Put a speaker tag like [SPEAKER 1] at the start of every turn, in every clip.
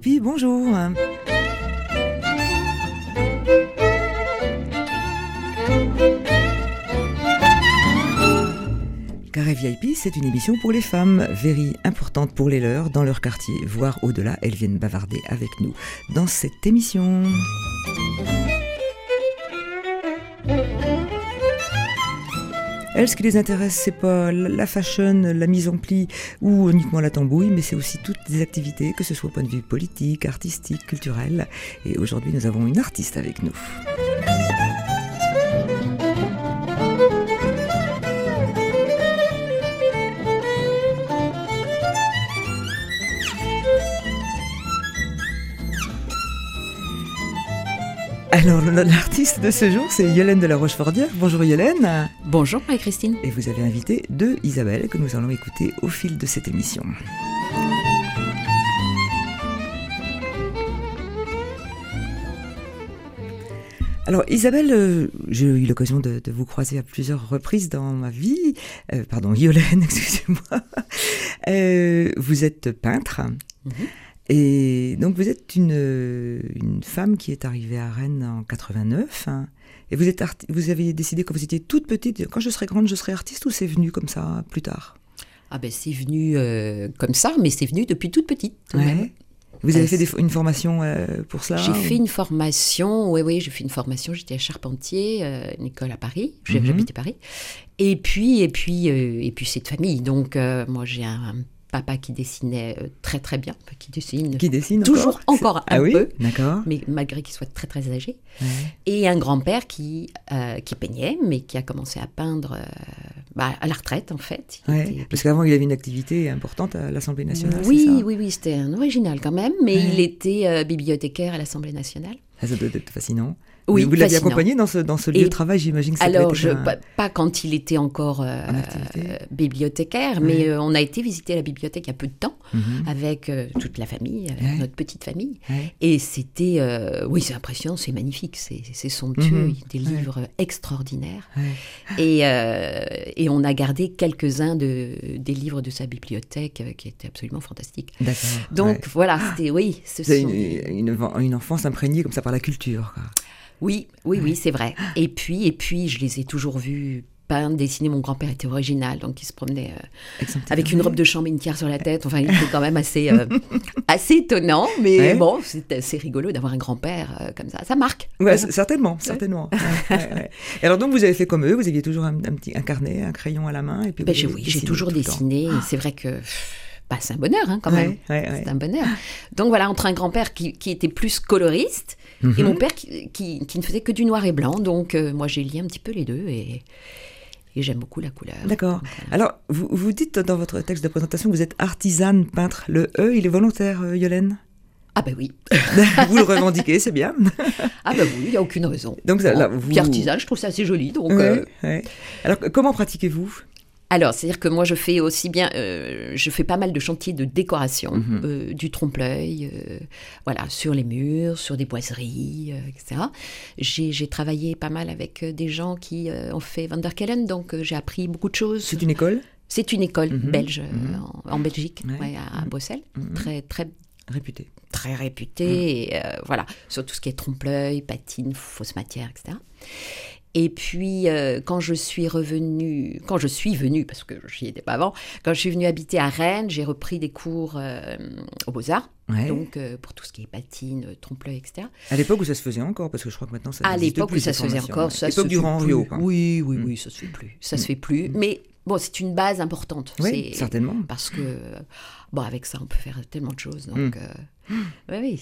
[SPEAKER 1] VIP, bonjour. Carré VIP, c'est une émission pour les femmes, very importante pour les leurs dans leur quartier, voire au-delà, elles viennent bavarder avec nous dans cette émission. Elles, ce qui les intéresse, c'est pas la fashion, la mise en pli ou uniquement la tambouille, mais c'est aussi toutes les activités, que ce soit au point de vue politique, artistique, culturel. Et aujourd'hui, nous avons une artiste avec nous. Alors, l'artiste de ce jour, c'est Yolène de la Rochefordière. Bonjour Yolène.
[SPEAKER 2] Bonjour Marie-Christine.
[SPEAKER 1] Et vous avez invité deux Isabelle que nous allons écouter au fil de cette émission. Alors Isabelle, euh, j'ai eu l'occasion de, vous croiser à plusieurs reprises dans ma vie. Euh, pardon, Yolène, excusez-moi. Euh, vous êtes peintre. Mhm. Et donc vous êtes une, une, femme qui est arrivée à Rennes en 89. Hein. et vous, êtes vous avez décidé quand vous étiez toute petite, quand je serai grande, je serai artiste ou c'est venu comme ça plus tard?
[SPEAKER 2] Ah ben c'est venu euh, comme ça, mais c'est venu depuis toute petite.
[SPEAKER 1] Vous avez fait une formation euh, pour cela
[SPEAKER 2] J'ai fait une formation, oui, oui, j'ai fait une formation. J'étais à Charpentier, euh, une école à Paris. J'ai mm Paris. Et puis, et puis, et puis, c'est de famille. Donc, moi, j'ai un papa qui dessinait euh, très très bien, qui dessine,
[SPEAKER 1] qui dessine
[SPEAKER 2] toujours encore,
[SPEAKER 1] ah
[SPEAKER 2] un
[SPEAKER 1] oui
[SPEAKER 2] peu, mais malgré qu'il soit très très âgé. Et un grand-père qui, euh, qui peignait, mais qui a commencé à peindre euh, bah, à la retraite en fait.
[SPEAKER 1] parce qu'avant il avait une activité importante à l'Assemblée nationale.
[SPEAKER 2] Oui,
[SPEAKER 1] ça?
[SPEAKER 2] oui, oui, c'était un original quand même, mais il était bibliothécaire à l'Assemblée nationale.
[SPEAKER 1] Ah, ça doit être fascinant. Oui, vous l'aviez accompagné dans ce, dans ce lieu de travail, j'imagine que ça
[SPEAKER 2] Alors, je, pas, quand il était encore euh, bibliothécaire, mais euh, on a été visiter la bibliothèque il y a peu de temps mhm. avec euh, toute la famille, notre petite famille. Et c'était, oui, c'est impressionnant, c'est magnifique, c'est somptueux, mhm. des livres extraordinaires. Et, et, on a gardé quelques-uns de, des livres de sa bibliothèque qui étaient absolument fantastiques. Donc voilà, c'était, oui.
[SPEAKER 1] C'est une, une, une, enfance imprégnée comme ça par la culture. Quoi.
[SPEAKER 2] Oui, oui, oui, c'est vrai. Et puis, et puis, je les ai toujours vus peindre, dessiner. Mon grand-père était original, donc il se promenait euh, avec une robe de chambre et une tiare sur la tête. Enfin, il était quand même assez, euh, assez étonnant, mais bon, c'est assez rigolo d'avoir un grand-père euh, comme ça. Ça marque.
[SPEAKER 1] Ouais, certainement, certainement. et alors donc, vous avez fait comme eux, vous aviez toujours un, petit un carnet, un crayon à la main, et puis.
[SPEAKER 2] Ben, oui, j'ai toujours dessiné. C'est vrai que bah, c'est un bonheur hein, quand même. c'est un bonheur. Donc voilà, entre un grand-père qui, qui, était plus coloriste et mon mhm. père qui, qui, ne faisait que du noir et blanc. Donc euh, moi j'ai lié un petit peu les deux et, et j'aime beaucoup la couleur.
[SPEAKER 1] D'accord. Alors vous, vous dites dans votre texte de présentation que vous êtes artisane peintre. Le E, il est volontaire, euh, Yolène
[SPEAKER 2] ah ben oui.
[SPEAKER 1] vous le revendiquez, c'est bien.
[SPEAKER 2] ah ben oui, il n'y a aucune raison.
[SPEAKER 1] Donc, là, vous...
[SPEAKER 2] Puis artisane, je trouve ça assez joli. Donc,
[SPEAKER 1] euh, Alors comment pratiquez-vous?
[SPEAKER 2] Alors, c'est-à-dire que moi, je fais aussi bien, euh, je fais pas mal de chantiers de décoration, mhm. euh, du trompe-l'œil, euh, voilà, sur les murs, sur des boiseries, etc. J'ai travaillé pas mal avec des gens qui ont fait Van der Kellen, donc j'ai appris beaucoup de choses.
[SPEAKER 1] C'est une école?
[SPEAKER 2] C'est une école mhm. belge, mhm. En, Belgique, à, Bruxelles, très, très
[SPEAKER 1] réputée.
[SPEAKER 2] Très réputée, et voilà, sur tout ce qui est trompe-l'œil, patine, fausse matière, etc. Et puis, euh, quand je suis revenue, quand je suis venue, parce que je n'y étais pas avant, quand je suis venue habiter à Rennes, j'ai repris des cours euh, aux Beaux-Arts. Donc, euh, pour tout ce qui est patine, trompe-l'œil, etc.
[SPEAKER 1] À l'époque où ça se faisait encore, parce que je crois que maintenant ça
[SPEAKER 2] À l'époque où ça se faisait encore, ça se
[SPEAKER 1] du Rio.
[SPEAKER 2] Oui, oui, oui, ça se fait plus. Ça se fait plus. Mais bon, c'est une base importante.
[SPEAKER 1] Oui, certainement.
[SPEAKER 2] Parce que, bon, avec ça, on peut faire tellement de choses. Donc, oui, oui,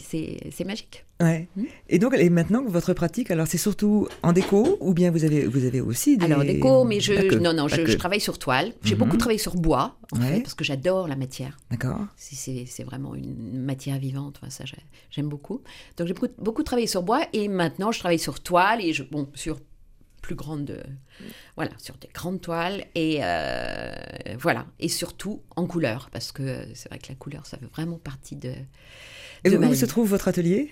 [SPEAKER 2] c'est magique.
[SPEAKER 1] Ouais. Hmm. Et donc, et maintenant, votre pratique, alors c'est surtout en déco ou bien vous avez, vous avez aussi des...
[SPEAKER 2] Alors, déco, mais je, non, non, je, travaille sur toile. J'ai mhm. beaucoup travaillé sur bois, en fait, parce que j'adore la matière.
[SPEAKER 1] D'accord.
[SPEAKER 2] C'est vraiment une matière vivante, enfin, ça j'aime beaucoup. Donc, j'ai beaucoup, beaucoup travaillé sur bois et maintenant, je travaille sur toile et je, bon, sur plus grande, voilà, sur des grandes toiles et euh, voilà, et surtout en couleur parce que c'est vrai que la couleur ça fait vraiment partie de.
[SPEAKER 1] Et où se trouve votre atelier?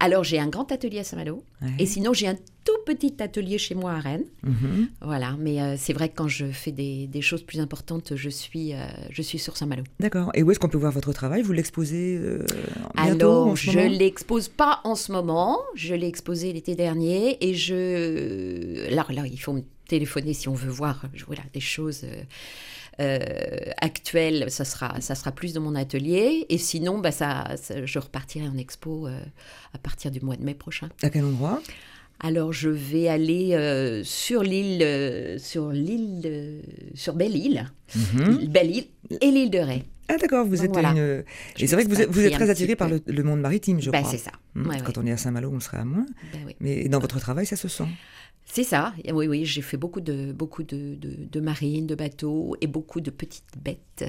[SPEAKER 2] Alors j'ai un grand atelier à Saint-Malo et sinon j'ai un tout petit atelier chez moi à Rennes. Mhm. Voilà, mais euh, c'est vrai que quand je fais des, choses plus importantes, je suis, euh, je suis sur Saint-Malo.
[SPEAKER 1] D'accord. Et où est-ce qu'on peut voir votre travail? Vous l'exposez euh,
[SPEAKER 2] Alors, je l'expose pas en ce moment. Je l'ai exposé l'été dernier et je. Alors là, il faut me téléphoner si on veut voir voilà, des choses. Ça sera, ça sera plus dans mon atelier. Et sinon, bah, ça, je repartirai en expo à partir du mois de mai prochain.
[SPEAKER 1] À quel endroit?
[SPEAKER 2] Alors je vais aller euh, sur l'île, euh, sur l'île, euh, sur Belle-Île, mhm. Belle-Île et l'île de Ré.
[SPEAKER 1] Ah d'accord, vous êtes une... Et c'est vrai que vous êtes, vous êtes très attiré par le, monde maritime, je
[SPEAKER 2] bah,
[SPEAKER 1] crois.
[SPEAKER 2] c'est ça.
[SPEAKER 1] Hmm. Quand on est à Saint-Malo, on serait à moins. Bah Mais dans votre travail, ça se sent
[SPEAKER 2] c'est ça, oui, oui, j'ai fait beaucoup de, beaucoup de, de, marines, de bateaux et beaucoup de petites bêtes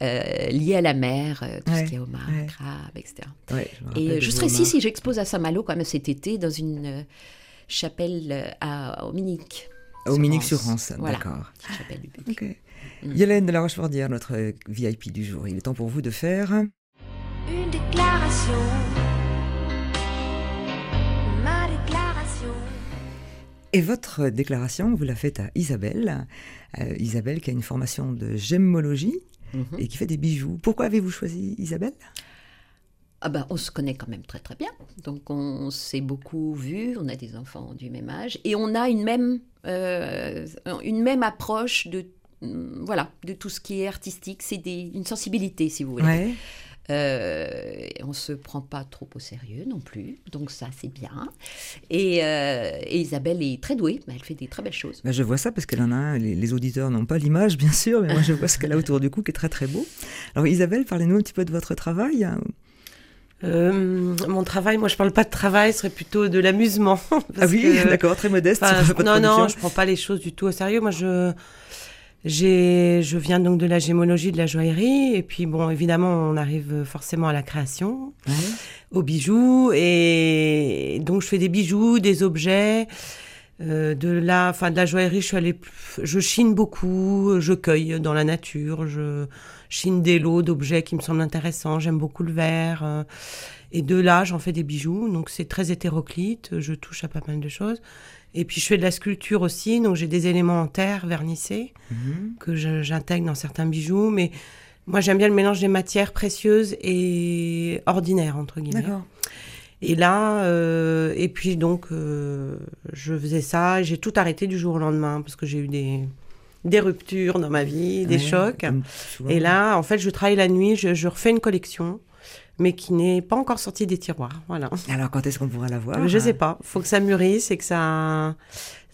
[SPEAKER 2] liées à la mer, tout ce qui est homard, crabe, etc. et je serai ici si j'expose à Saint-Malo quand même cet été dans une chapelle euh, à, au Minic.
[SPEAKER 1] Au Minic-sur-Rance, d'accord.
[SPEAKER 2] chapelle du
[SPEAKER 1] Buc. Mm. Yolène de la Rochefordière, notre VIP du jour. Il est temps pour vous de faire...
[SPEAKER 3] Une déclaration. Ma déclaration.
[SPEAKER 1] Et votre déclaration, vous la faites à Isabelle. Euh, Isabelle qui a une formation de gémologie mhm. et qui fait des bijoux. Pourquoi avez-vous choisi Isabelle?
[SPEAKER 2] Ah ben, on se connaît quand même très très bien. Donc on s'est beaucoup vu, on a des enfants du même âge et on a une même, euh, une même approche de, voilà, de tout ce qui est artistique. C'est une sensibilité, si vous voulez. Ouais. Euh, on se prend pas trop au sérieux non plus, donc ça c'est bien. Et, euh, Isabelle est très douée, elle fait des très belles choses.
[SPEAKER 1] Ben, je vois ça parce qu'elle en a les, les auditeurs n'ont pas l'image bien sûr, mais moi je vois ce qu'elle a autour du cou qui est très très beau. Alors Isabelle, parlez-nous un petit peu de votre travail.
[SPEAKER 4] Euh, mon travail, moi je parle pas de travail, ce serait plutôt de l'amusement.
[SPEAKER 1] ah oui, d'accord, très modeste.
[SPEAKER 4] non, non, je prends pas les choses du tout au sérieux. Moi je, je viens donc de la gémologie, de la joaillerie, et puis bon, évidemment, on arrive forcément à la création, aux bijoux, et donc je fais des bijoux, des objets. Euh, de la, enfin de la joaillerie, je suis allée, je chine beaucoup, je cueille dans la nature, je chine des lots d'objets qui me semblent intéressants. J'aime beaucoup le verre. Euh, et de là, j'en fais des bijoux. Donc c'est très hétéroclite. Je touche à pas mal de choses. Et puis je fais de la sculpture aussi. Donc j'ai des éléments en terre vernissés mhm. que j'intègre dans certains bijoux. Mais moi, j'aime bien le mélange des matières précieuses et ordinaires, entre guillemets. Et là, euh, et puis donc, euh, je faisais ça. J'ai tout arrêté du jour au lendemain parce que j'ai eu des, des ruptures dans ma vie, des chocs. Et là, en fait, je travaille la nuit, je, refais une collection mais qui n'est pas encore sortie des tiroirs. Voilà.
[SPEAKER 1] Alors, quand est-ce qu'on pourra la voir?
[SPEAKER 4] Je sais pas. Il faut que ça mûrisse et que ça.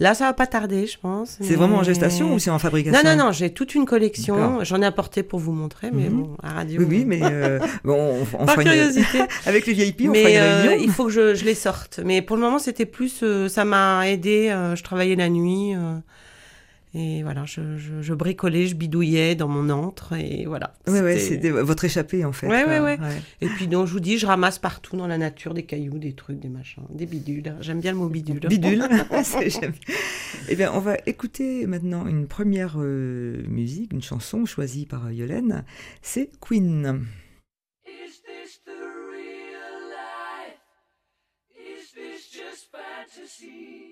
[SPEAKER 4] Là, ça va pas tarder, je pense.
[SPEAKER 1] C'est vraiment en gestation ou c'est en fabrication?
[SPEAKER 4] Non, non, non. J'ai toute une collection. J'en ai apporté pour vous montrer, mais mhm. bon, à radio.
[SPEAKER 1] Oui, oui, mais euh, bon,
[SPEAKER 4] on, Par curiosité.
[SPEAKER 1] Avec les VIP, on
[SPEAKER 4] mais,
[SPEAKER 1] fera une euh,
[SPEAKER 4] il faut que je, les sorte. Mais pour le moment, c'était plus. Euh, ça m'a aidé. je travaillais la nuit. Et voilà, je, je, je, bricolais, je bidouillais dans mon antre et voilà.
[SPEAKER 1] Oui, ouais, c'était votre échappée en fait.
[SPEAKER 4] Ouais, ouais, ouais, Et puis donc je vous dis, je ramasse partout dans la nature des cailloux, des trucs, des machins, des bidules. J'aime bien le mot bidule.
[SPEAKER 1] Bidule. eh bien, on va écouter maintenant une première euh, musique, une chanson choisie par Yolène. C'est Queen. Is this the real life? Is this just fantasy?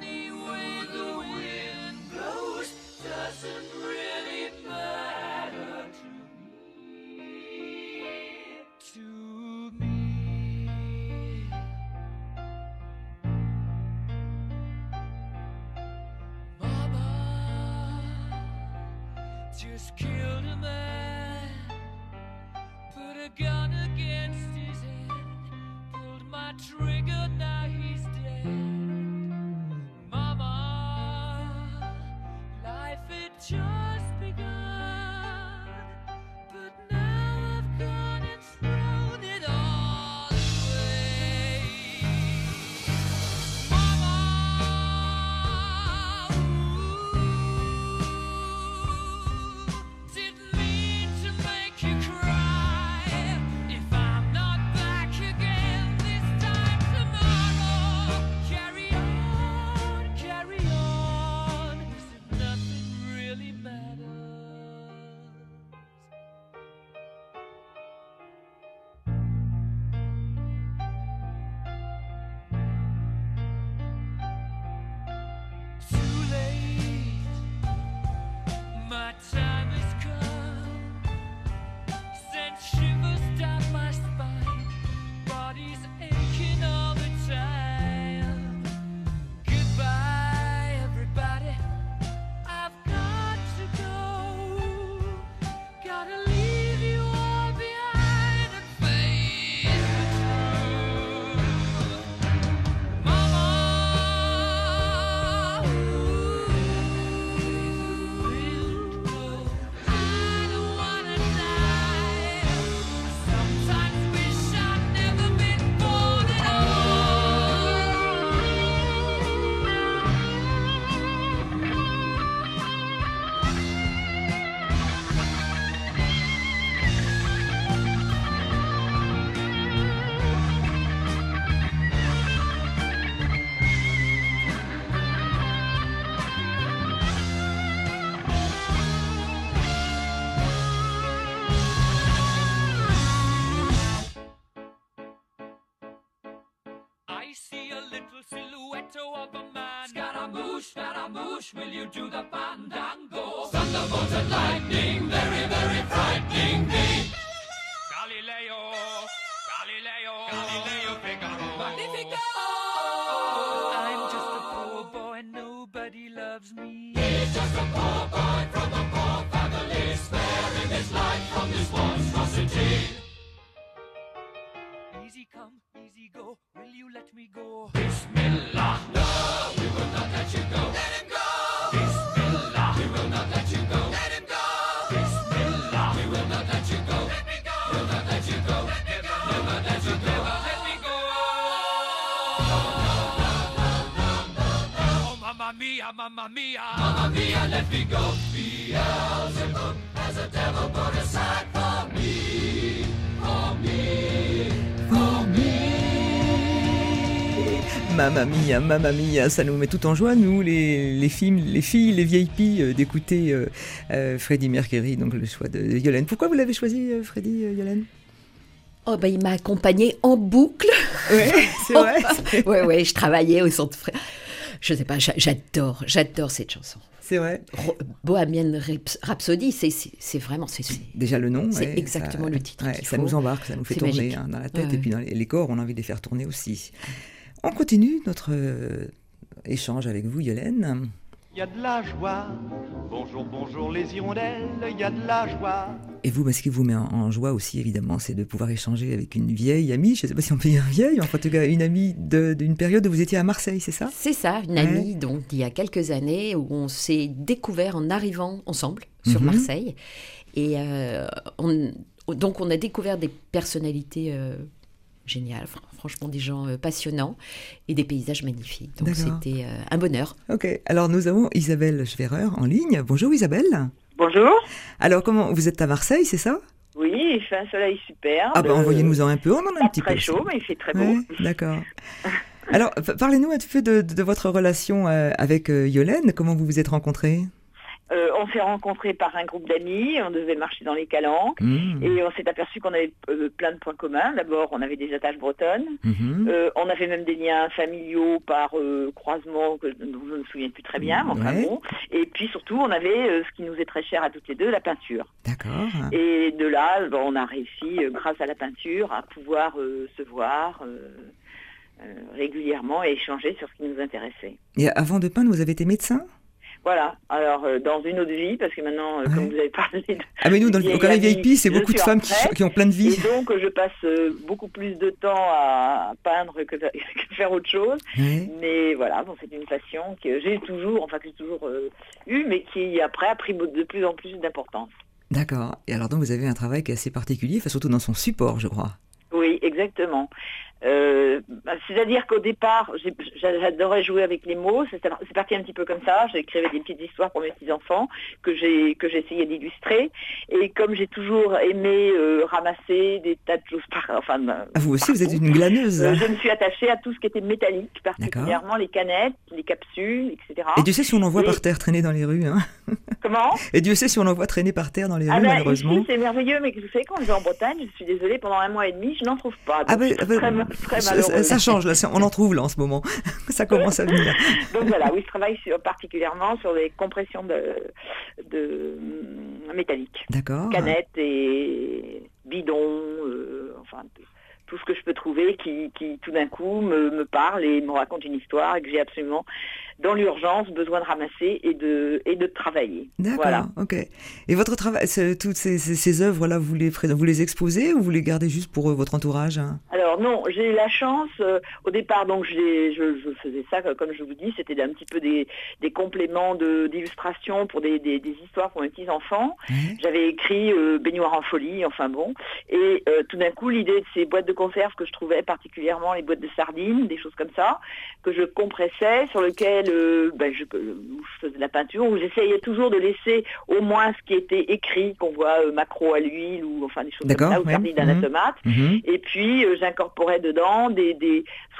[SPEAKER 1] Doesn't really matter to me. To me. Mama just killed a man, put a gun against his head, pulled my trigger
[SPEAKER 5] will you do the fandango? Mamma mia, mamma mia. Let me go. Beelzebub has a devil put aside for me. For me. For me.
[SPEAKER 1] Mamma mia, mamma mia, ça nous met tout en joie, nous, les, les films, les filles, les vieilles filles, euh, d'écouter euh, euh, Freddie Mercury, donc le choix de Yolène. Pourquoi vous l'avez choisi, euh, Freddie, euh, Yolène
[SPEAKER 2] Oh, ben, il m'a accompagné en boucle.
[SPEAKER 1] Ouais, c'est vrai. c'est-
[SPEAKER 2] ouais, ouais, je travaillais au centre frère. Je sais pas, j'a- j'adore, j'adore cette chanson.
[SPEAKER 1] C'est vrai.
[SPEAKER 2] Ro- Bohemian Rhapsody, c'est- vraiment, c'est
[SPEAKER 1] Déjà le nom.
[SPEAKER 2] C'est
[SPEAKER 1] ouais,
[SPEAKER 2] exactement
[SPEAKER 1] ça-
[SPEAKER 2] le titre
[SPEAKER 1] ouais, ça
[SPEAKER 2] faut.
[SPEAKER 1] nous embarque, ça nous fait tourner
[SPEAKER 2] magique.
[SPEAKER 1] hein, dans la tête
[SPEAKER 2] Ouais,
[SPEAKER 1] et puis dans les, les corps, on a envie de les faire tourner aussi. On continue notre euh, échange avec vous, Yolène.
[SPEAKER 6] Il y a de la joie. Bonjour, bonjour les hirondelles, il y a de la joie.
[SPEAKER 1] Et vous, ce qui vous met en, en joie aussi, évidemment, c'est de pouvoir échanger avec une vieille amie. Je ne sais pas si on peut dire vieille, mais en tout cas, une amie de- d'une période où vous étiez à Marseille, c'est ça?
[SPEAKER 2] C'est ça, une
[SPEAKER 1] Ouais.
[SPEAKER 2] amie donc d'il y a quelques années où on s'est découvert en arrivant ensemble sur
[SPEAKER 1] Mhm.
[SPEAKER 2] Marseille. Et euh, on- donc on a découvert des personnalités euh, géniales, franchement des gens euh, passionnants et des paysages magnifiques. Donc c'était euh, un bonheur.
[SPEAKER 1] Ok, alors nous avons Isabelle Schwerer en ligne. Bonjour Isabelle.
[SPEAKER 7] Bonjour.
[SPEAKER 1] Alors, comment vous êtes à Marseille, c'est ça?
[SPEAKER 7] Oui, il fait un soleil superbe.
[SPEAKER 1] Ah, bah envoyez-nous-en un peu, on en a un
[SPEAKER 7] Pas
[SPEAKER 1] petit peu.
[SPEAKER 7] très
[SPEAKER 1] aussi.
[SPEAKER 7] chaud, mais il fait très beau.
[SPEAKER 1] Ouais, d'accord. Alors, parlez-nous un petit peu de, de votre relation euh, avec euh, Yolène. Comment vous vous êtes rencontrés?
[SPEAKER 7] Euh, on s'est rencontrés par un groupe d'amis, on devait marcher dans les calanques.
[SPEAKER 1] Mmh,
[SPEAKER 7] Et on s'est aperçu qu'on avait euh, plein de points communs. D'abord, on avait des attaches bretonnes.
[SPEAKER 1] mhm.
[SPEAKER 7] Euh, on avait même des liens familiaux par croisement que dont je ne me souviens plus très bien. mais enfin
[SPEAKER 1] Ouais.
[SPEAKER 7] bon. Et puis surtout, on avait ce qui nous est très cher à toutes les deux, la peinture.
[SPEAKER 1] D'accord.
[SPEAKER 7] Et de là, bon, on a réussi, grâce à la peinture, à pouvoir se voir régulièrement et échanger sur ce qui nous intéressait.
[SPEAKER 1] Et avant de peindre, vous avez été médecin?
[SPEAKER 7] Voilà, alors euh, dans une autre vie, parce que maintenant, euh,
[SPEAKER 1] Ouais.
[SPEAKER 7] comme vous avez parlé de...
[SPEAKER 1] Ah, mais nous, dans le Carré VIP, c'est beaucoup de femmes qui, ont plein de vie.
[SPEAKER 7] Et donc, je passe euh, beaucoup plus de temps à peindre que, que faire autre chose.
[SPEAKER 1] Ouais.
[SPEAKER 7] Mais voilà, bon, c'est une passion que j'ai toujours, enfin que j'ai toujours eue, mais qui après a pris de plus en plus d'importance.
[SPEAKER 1] D'accord. Et alors, donc, vous avez un travail qui est assez particulier, enfin, surtout dans son support, je crois.
[SPEAKER 7] Oui, exactement. Euh, bah, C'est-à-dire qu'au départ, j'adorais jouer avec les mots. C'est parti un petit peu comme ça. J'écrivais des petites histoires pour mes petits enfants que j'essayais d'illustrer. Et comme j'ai toujours aimé euh, ramasser des tas de choses par, enfin, bah,
[SPEAKER 1] Ah, vous aussi, vous êtes une glaneuse.
[SPEAKER 7] euh, je me suis attachée à tout ce qui était métallique, particulièrement les canettes, les capsules, etc.
[SPEAKER 1] Et Dieu sait si on en voit
[SPEAKER 7] Et-
[SPEAKER 1] par terre traîner dans les rues. Hein.
[SPEAKER 7] Comment?
[SPEAKER 1] Et Dieu sait si on en voit traîner par terre dans les
[SPEAKER 7] Ah
[SPEAKER 1] rues,
[SPEAKER 7] ben,
[SPEAKER 1] malheureusement.
[SPEAKER 7] c'est merveilleux, mais vous savez, quand je vais en Bretagne, je suis désolée, pendant un mois et demi, je n'en trouve pas. Donc,
[SPEAKER 1] Ah ben,
[SPEAKER 7] je suis
[SPEAKER 1] ah ben,
[SPEAKER 7] très,
[SPEAKER 1] ça, change, là, on en trouve là en ce moment. ça commence à venir.
[SPEAKER 7] Donc voilà, oui, je travaille sur, particulièrement sur les compressions de, de hum, métalliques.
[SPEAKER 1] D'accord.
[SPEAKER 7] Canettes et bidons, euh, enfin tout ce que je peux trouver qui, qui tout d'un coup me, me parle et me raconte une histoire et que j'ai absolument, dans l'urgence, besoin de ramasser et de, et de travailler.
[SPEAKER 1] D'accord,
[SPEAKER 7] Voilà.
[SPEAKER 1] ok. Et votre travail, toutes ces, ces, ces œuvres-là, vous les, vous les exposez ou vous les gardez juste pour euh, votre entourage hein?
[SPEAKER 7] Alors non, j'ai eu la chance, euh, au départ donc je, je faisais ça euh, comme je vous dis, c'était un petit peu des, des compléments de- d'illustration pour des, des- des histoires pour mes petits-enfants. J'avais écrit euh, Baignoire en folie, enfin bon. Et tout d'un coup, l'idée de ces boîtes de conserve que je trouvais particulièrement les boîtes de sardines, des choses comme ça, que je compressais, sur lesquelles euh, ben, je, où je faisais de la peinture, où j'essayais toujours de laisser au moins ce qui était écrit, qu'on voit euh, macro à l'huile ou enfin des choses comme ça, ou
[SPEAKER 1] ouais.
[SPEAKER 7] sardines à la
[SPEAKER 1] Mhm.
[SPEAKER 7] tomate.
[SPEAKER 1] Mhm.
[SPEAKER 7] Et puis euh, j'incorporais dedans des,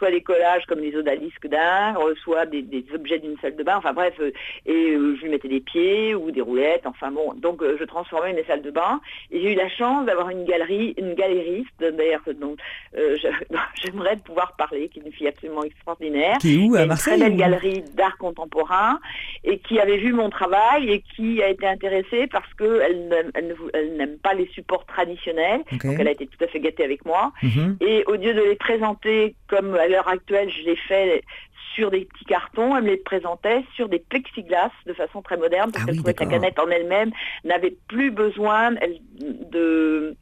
[SPEAKER 7] soit des collages comme les odalisques d'Ingres, soit des, des objets d'une salle de bain, enfin bref, euh, et euh, je lui mettais des pieds ou des roulettes, enfin bon, donc euh, je transformais mes salles de bain. Et j'ai eu la chance d'avoir une galerie, une galériste, d'ailleurs, dont euh, j'aimerais pouvoir parler, qui est une fille absolument extraordinaire.
[SPEAKER 1] Qui est où À
[SPEAKER 7] une
[SPEAKER 1] Marseille
[SPEAKER 7] très belle galerie d'art contemporain et qui avait vu mon travail et qui a été intéressée parce qu'elle n'aime, elle pas les supports traditionnels. Donc elle a été tout à fait gâtée avec moi.
[SPEAKER 1] Mhm.
[SPEAKER 7] Et au lieu de les présenter comme à l'heure actuelle, je les fais sur des petits cartons, elle me les présentait sur des plexiglas de façon très moderne parce
[SPEAKER 1] Ah
[SPEAKER 7] qu'elle
[SPEAKER 1] oui,
[SPEAKER 7] trouvait que la canette en elle-même n'avait plus besoin de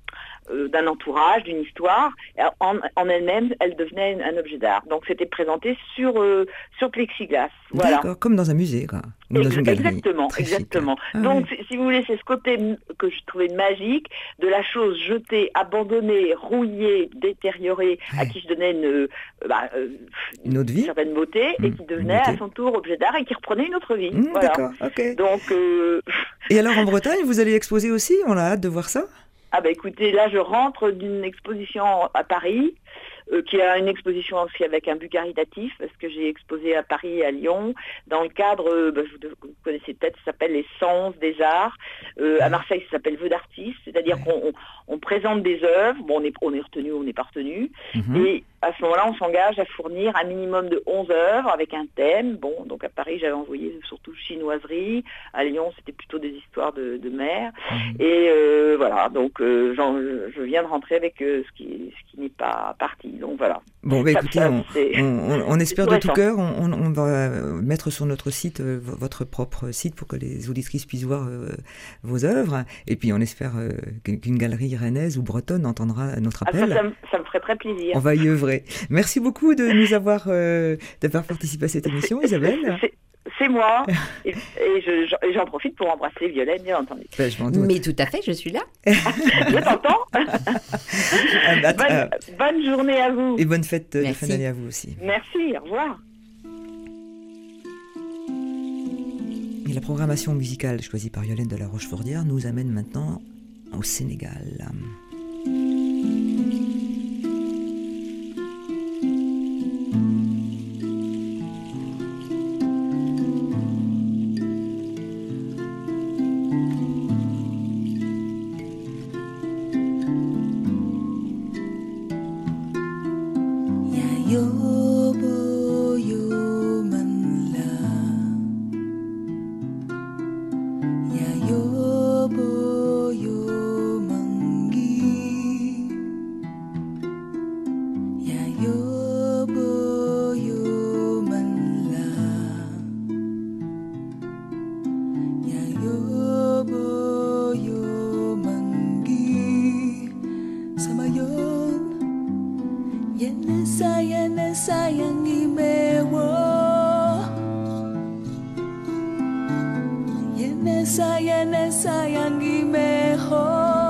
[SPEAKER 7] d'un entourage, d'une histoire. Et En, en elle-même, elle devenait un, objet d'art. Donc c'était présenté sur euh, sur plexiglas. Voilà.
[SPEAKER 1] Comme dans un musée, quoi. Ou dans une galerie.
[SPEAKER 7] Exactement,
[SPEAKER 1] Très
[SPEAKER 7] exactement.
[SPEAKER 1] Ah
[SPEAKER 7] Donc,
[SPEAKER 1] oui.
[SPEAKER 7] si, vous voulez, c'est ce côté que je trouvais magique de la chose jetée, abandonnée, rouillée, détériorée, à qui je donnais une, euh, bah, euh,
[SPEAKER 1] Une autre vie
[SPEAKER 7] certaine beauté et
[SPEAKER 1] Mm,
[SPEAKER 7] qui
[SPEAKER 1] une
[SPEAKER 7] devenait à son tour objet d'art et qui reprenait une autre vie.
[SPEAKER 1] Hmm,
[SPEAKER 7] voilà.
[SPEAKER 1] D'accord.
[SPEAKER 7] Donc, euh,
[SPEAKER 1] Et alors en Bretagne, vous allez exposer aussi? On a hâte de voir ça?
[SPEAKER 7] Ah bah écoutez, là je rentre d'une exposition à Paris, euh, qui a une exposition aussi avec un but caritatif, parce que j'ai exposé à Paris et à Lyon, dans le cadre, euh, bah, vous, vous connaissez peut-être, ça s'appelle les Sens des Arts. Euh, à Marseille, ça s'appelle Vœux d'artiste, c'est-à-dire
[SPEAKER 1] Ouais.
[SPEAKER 7] qu'on on, on présente des œuvres, bon on est, on est retenu, on n'est pas retenu,
[SPEAKER 1] Mhm.
[SPEAKER 7] et à ce moment-là, on s'engage à fournir un minimum de 11 œuvres avec un thème. Bon, donc à Paris, j'avais envoyé surtout chinoiserie. À Lyon, c'était plutôt des histoires de, de mer.
[SPEAKER 1] Mhm.
[SPEAKER 7] Et euh, voilà, donc euh, j'en- je viens de rentrer avec euh, ce qui, ce qui n'est pas parti. Donc voilà.
[SPEAKER 1] Bon, bah écoutez,
[SPEAKER 7] ça,
[SPEAKER 1] on, on- espère de
[SPEAKER 7] tout
[SPEAKER 1] cœur. On, va mettre sur notre site, votre propre site, pour que les auditrices puissent voir vos œuvres. Et puis on espère qu'une galerie rennaise ou bretonne entendra notre
[SPEAKER 7] Ah, ça,
[SPEAKER 1] appel.
[SPEAKER 7] ça me, ça me ferait très plaisir.
[SPEAKER 1] On va y œuvrer. Merci beaucoup de nous avoir euh, d'avoir participé à cette émission, Isabelle.
[SPEAKER 7] C'est- moi. et et je- j'en profite pour embrasser Violaine, bien entendu.
[SPEAKER 1] Ben, je m'en doute.
[SPEAKER 2] Mais tout à fait, je suis là.
[SPEAKER 7] Je t'entends.
[SPEAKER 1] Ah,
[SPEAKER 7] bonne,
[SPEAKER 1] euh,
[SPEAKER 7] bonne journée à vous.
[SPEAKER 1] et bonne fête de
[SPEAKER 2] Merci.
[SPEAKER 1] fin d'année à vous aussi.
[SPEAKER 7] Merci, au revoir.
[SPEAKER 1] Et la programmation musicale choisie par Yolène de la Rochefordière nous amène maintenant au Sénégal.
[SPEAKER 8] sayang sayangi mejor.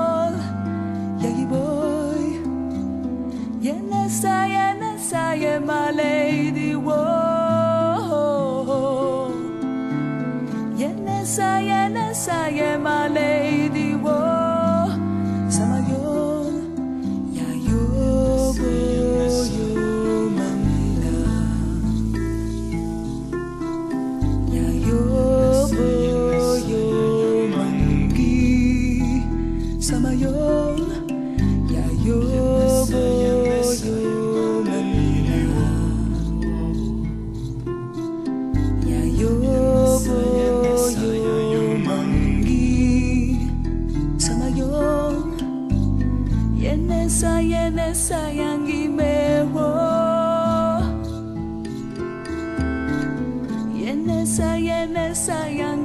[SPEAKER 8] sayang sayang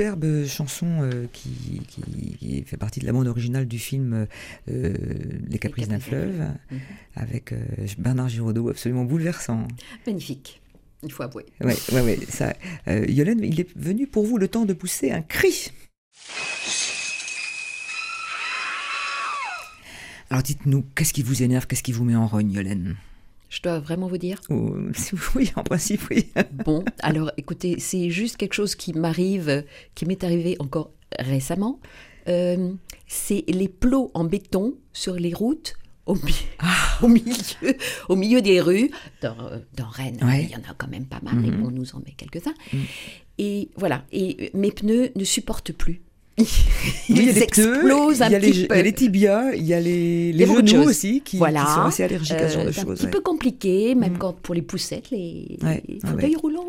[SPEAKER 1] superbe chanson euh, qui, qui- qui fait partie de la bande originale du film euh, Les Caprices d'un fleuve,
[SPEAKER 2] Mhm.
[SPEAKER 1] avec euh, Bernard Giraudot, absolument bouleversant.
[SPEAKER 2] Magnifique, il faut avouer.
[SPEAKER 1] Ouais, ouais, ouais, ça. Euh, Yolène, il est venu pour vous le temps de pousser un cri. Alors dites-nous, qu'est-ce qui vous énerve, qu'est-ce qui vous met en rogne, Yolène?
[SPEAKER 2] Je dois vraiment vous dire
[SPEAKER 1] Ou- Oui, en principe, oui.
[SPEAKER 2] Bon, alors écoutez, c'est juste quelque chose qui m'arrive, qui m'est arrivé encore récemment. Euh, c'est les plots en béton sur les routes au, mi-
[SPEAKER 1] Ah.
[SPEAKER 2] au milieu, au milieu des rues. Dans, euh, dans Rennes,
[SPEAKER 1] Ouais.
[SPEAKER 2] il y en a quand même pas mal, et
[SPEAKER 1] Mhm.
[SPEAKER 2] on nous en met quelques-uns.
[SPEAKER 1] Mhm.
[SPEAKER 2] Et voilà, et mes pneus ne supportent plus.
[SPEAKER 1] Oui, il y a
[SPEAKER 2] Ils
[SPEAKER 1] les pneus,
[SPEAKER 2] explosent un
[SPEAKER 1] il y a les,
[SPEAKER 2] petit
[SPEAKER 1] il y
[SPEAKER 2] peu.
[SPEAKER 1] a les tibias, il y a les,
[SPEAKER 2] Il
[SPEAKER 1] les genoux
[SPEAKER 2] choses.
[SPEAKER 1] aussi qui,
[SPEAKER 2] Voilà.
[SPEAKER 1] qui sont assez allergiques à ce genre
[SPEAKER 2] Euh,
[SPEAKER 1] de
[SPEAKER 2] c'est un
[SPEAKER 1] choses.
[SPEAKER 2] petit
[SPEAKER 1] ouais.
[SPEAKER 2] peu compliqué, même
[SPEAKER 1] Mhm.
[SPEAKER 2] quand pour les poussettes, les,
[SPEAKER 1] Ouais,
[SPEAKER 2] les fauteuils roulants,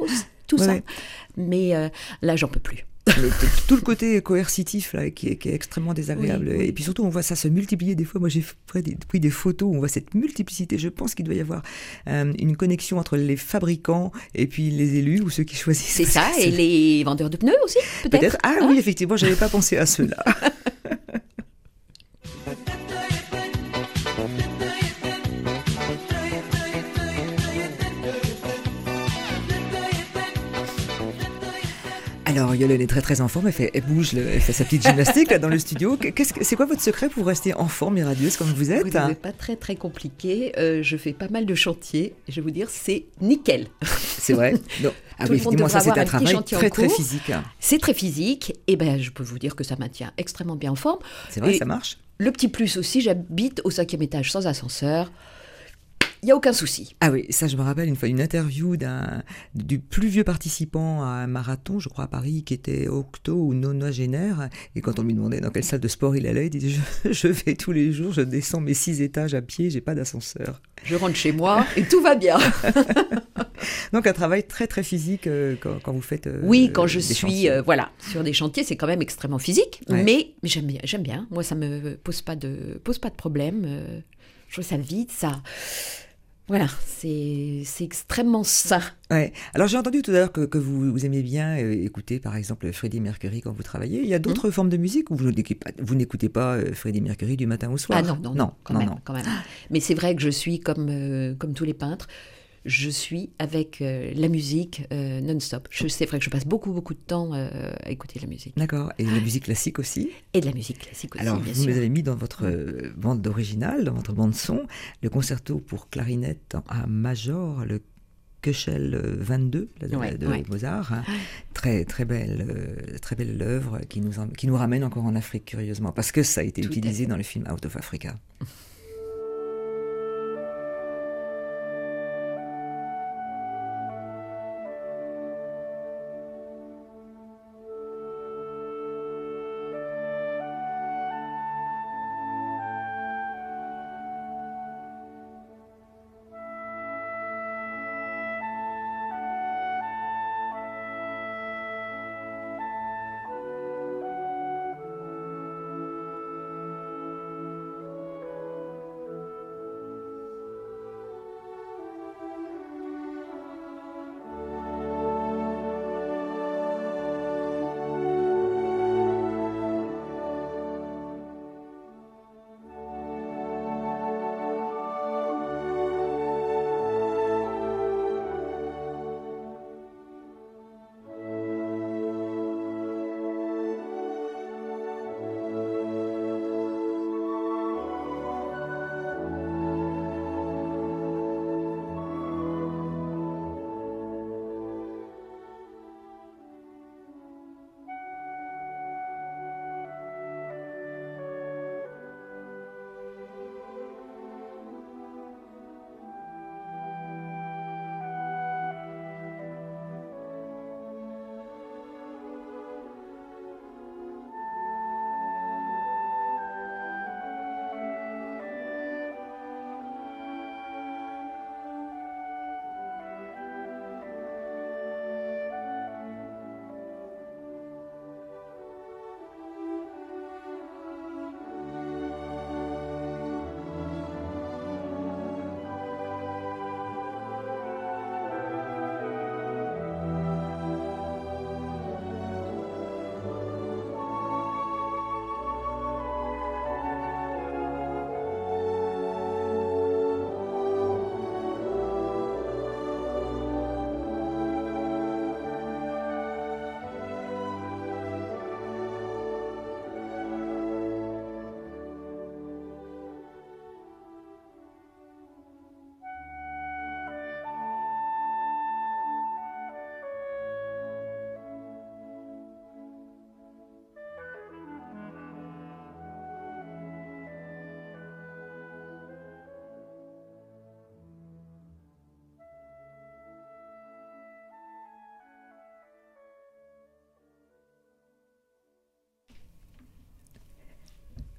[SPEAKER 2] tout ça. Mais euh, là, j'en peux plus.
[SPEAKER 1] Le- tout le côté coercitif là, qui, est, qui est extrêmement désagréable.
[SPEAKER 2] Oui, oui.
[SPEAKER 1] Et puis surtout, on voit ça se multiplier. Des fois, moi, j'ai pris des, pris des photos où on voit cette multiplicité. Je pense qu'il doit y avoir euh, une connexion entre les fabricants et puis les élus ou ceux qui choisissent.
[SPEAKER 2] C'est ça, et les vendeurs de pneus aussi, peut-être
[SPEAKER 1] Peut-être. Ah
[SPEAKER 2] Hein
[SPEAKER 1] oui, effectivement, j'avais pas pensé à cela. Alors, Yolène est très très en forme, elle, fait, elle bouge, le- elle fait sa petite gymnastique là dans le studio. Qu'est-ce que- C'est quoi votre secret pour rester en forme et radieuse comme vous êtes
[SPEAKER 2] n'êtes pas très très compliqué. Euh, je fais pas mal de chantiers. Je vais vous dire, c'est nickel.
[SPEAKER 1] C'est vrai Non. Ah
[SPEAKER 2] Tout
[SPEAKER 1] oui, effectivement, ça c'est un travail très très physique. hein.
[SPEAKER 2] C'est très physique. Et ben, je peux vous dire que ça maintient extrêmement bien en forme.
[SPEAKER 1] C'est vrai,
[SPEAKER 2] Et
[SPEAKER 1] ça marche
[SPEAKER 2] Le petit plus aussi, j'habite au cinquième étage sans ascenseur. Il n'y a aucun souci.
[SPEAKER 1] Ah oui, ça je me rappelle une fois une interview d'un du plus vieux participant à un marathon, je crois à Paris, qui était octo ou nonagénaire. Et quand on lui demandait dans quelle salle de sport il allait, il disait je, je vais tous les jours, je descends mes six étages à pied, j'ai pas d'ascenseur.
[SPEAKER 2] Je rentre chez moi et tout va bien.
[SPEAKER 1] Donc un travail très très physique euh, quand, quand vous faites. euh,
[SPEAKER 2] Oui, quand je suis euh, voilà sur des chantiers, c'est quand même extrêmement physique,
[SPEAKER 1] Ouais.
[SPEAKER 2] mais, j'aime bien, j'aime bien. Moi, ça me pose pas de pose pas de problème. je trouve ça vide, ça. Voilà, c'est extrêmement sain.
[SPEAKER 1] Ouais. Alors j'ai entendu tout à l'heure que, que vous, vous aimiez bien euh, écouter par exemple Freddie Mercury quand vous travaillez. Il y a
[SPEAKER 2] Mmh.
[SPEAKER 1] d'autres formes de musique où vous n'écoutez pas, vous n'écoutez pas euh, Freddie Mercury du matin au soir?
[SPEAKER 2] Ah non, non, non,
[SPEAKER 1] non,
[SPEAKER 2] quand,
[SPEAKER 1] non,
[SPEAKER 2] même,
[SPEAKER 1] non.
[SPEAKER 2] quand même. Mais c'est vrai que je suis comme euh, comme tous les peintres. Je suis avec euh, la musique euh, non-stop. C'est vrai que je passe beaucoup, beaucoup de temps euh, à écouter la musique.
[SPEAKER 1] D'accord. Et la musique classique aussi
[SPEAKER 2] Et de la musique classique aussi,
[SPEAKER 1] Alors,
[SPEAKER 2] bien
[SPEAKER 1] vous
[SPEAKER 2] sûr.
[SPEAKER 1] avez mis dans votre bande originale, dans votre bande son, le concerto pour clarinette en A major, le Köchel euh, 22 là, de,
[SPEAKER 2] Ouais,
[SPEAKER 1] de
[SPEAKER 2] ouais.
[SPEAKER 1] Mozart. hein. Très très belle, très belle œuvre qui nous qui nous ramène encore en Afrique curieusement parce que ça a été
[SPEAKER 2] Tout
[SPEAKER 1] utilisé dans le film Out of Africa.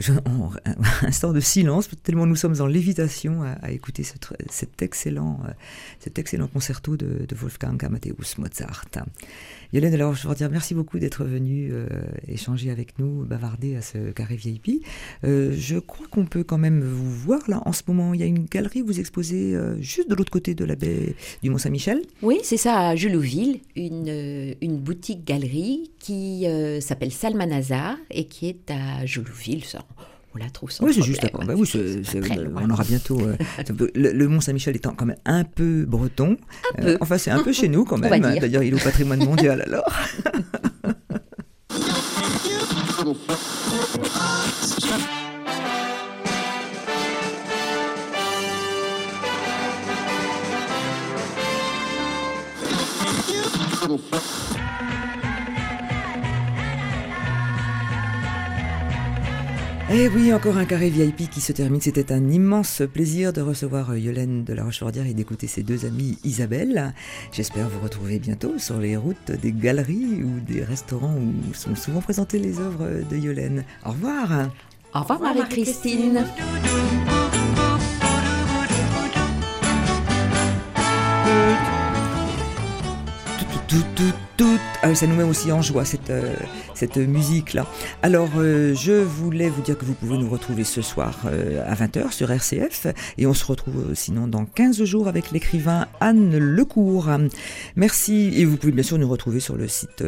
[SPEAKER 1] un instant de silence, tellement nous sommes en lévitation à, écouter ce, cet, excellent, euh, cet excellent concerto de, de Wolfgang Amadeus Mozart. Yolène, alors je veux dire merci beaucoup d'être venue euh, échanger avec nous, bavarder à ce carré VIP. Euh, je crois qu'on peut quand même vous voir là en ce moment. Il y a une galerie, vous exposez euh, juste de l'autre côté de la baie du Mont-Saint-Michel.
[SPEAKER 2] Oui, c'est ça, à Julouville, une, une boutique-galerie qui s'appelle Salmanazar et qui est à Julouville. Ça, on la trouve sans
[SPEAKER 1] Oui, c'est
[SPEAKER 2] problème.
[SPEAKER 1] juste à bah oui, on aura bientôt. euh, le, le Mont-Saint-Michel étant quand même un peu breton.
[SPEAKER 2] Un
[SPEAKER 1] Euh, enfin, c'est un peu chez nous quand même. D'ailleurs, il est au patrimoine mondial alors. Eh oui, encore un carré VIP qui se termine. C'était un immense plaisir de recevoir euh, Yolène de la Rochefordière et d'écouter ses deux amies Isabelle. J'espère vous retrouver bientôt sur les routes des galeries ou des restaurants où sont souvent présentées les œuvres de Yolène. Au revoir.
[SPEAKER 2] Au revoir, Marie-Christine.
[SPEAKER 1] Tout, tout, tout. Ah, ça nous met aussi en joie cette, euh, cette musique-là. Alors, euh, je voulais vous dire que vous pouvez nous retrouver ce soir euh, à 20h sur RCF et on se retrouve sinon dans 15 jours avec l'écrivain Anne Lecourt. Merci et vous pouvez bien sûr nous retrouver sur le site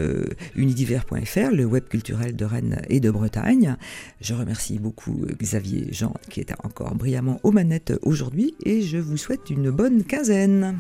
[SPEAKER 1] unidiver.fr, le web culturel de Rennes et de Bretagne. Je remercie beaucoup Xavier Jean qui est encore brillamment aux manettes aujourd'hui et je vous souhaite une bonne quinzaine.